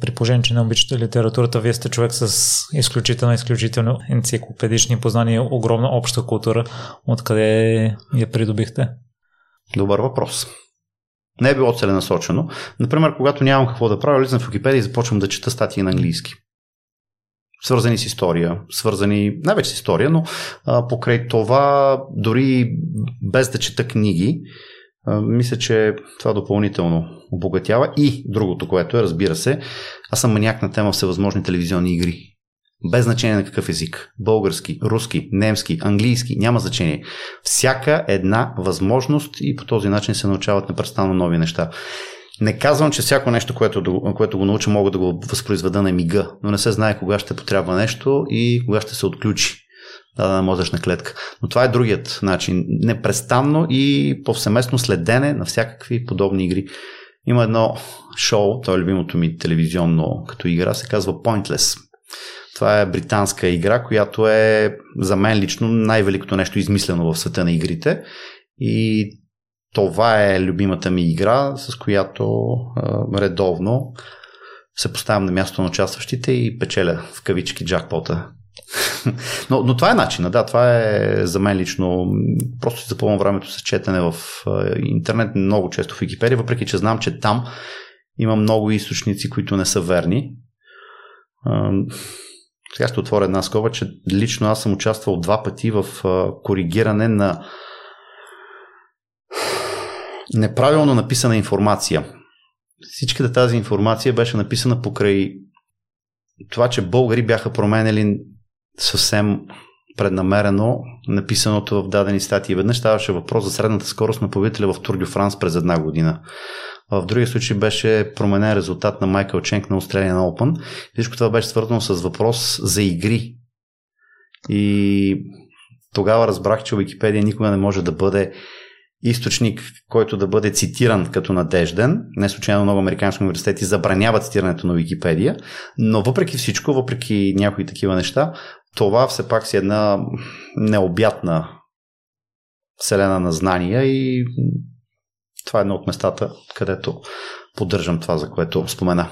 При положение, че не обичате литературата, вие сте човек с изключително, изключително енциклопедични познания, огромна обща култура. Откъде я придобихте? Добър въпрос. Не е било целенасочено. Например, когато нямам какво да правя, влизам в Википедия и започвам да чета статии на английски. Свързани с история, свързани най-вече с история, но а, покрай това, дори без да чета книги, мисля, че това допълнително обогатява. И другото, което е, разбира се, аз съм маняк на тема всевъзможни телевизионни игри. Без значение на какъв език. Български, руски, немски, английски, няма значение. Всяка една възможност и по този начин се научават непрестанно нови неща. Не казвам, че всяко нещо, което, което го науча, мога да го възпроизведа на мига, но не се знае кога ще потрябва нещо и кога ще се отключи дадена мозъчна клетка. Но това е другият начин. Непрестанно и повсеместно следене на всякакви подобни игри. Има едно шоу, то е любимото ми телевизионно като игра, се казва Pointless. Това е британска игра, която е за мен лично най-великото нещо измислено в света на игрите. И това е любимата ми игра, с която а, редовно се поставям на място на участващите и печеля в кавички джакпота. Но, но това е начина, да, това е за мен лично. Просто си запълвам времето с четене в интернет, много често в Википедия, въпреки че знам, че там има много източници, които не са верни. Сега ще отворя една скоба, че лично аз съм участвал два пъти в коригиране на неправилно написана информация. Всичката тази информация беше написана покрай това, че българи бяха променили съвсем преднамерено написаното в дадени статии. Веднъж ставаше въпрос за средната скорост на повителя в Тур Франс през една година. В другия случай беше променен резултат на Майкъл Ченк на Australian Open. Всичко това беше свързано с въпрос за игри. И тогава разбрах, че Википедия никога не може да бъде източник, който да бъде цитиран като надежден. Не случайно много американски университети забраняват цитирането на Википедия, но въпреки всичко, въпреки някои такива неща, това все пак си една необятна вселена на знания и това е едно от местата, където поддържам това, за което спомена.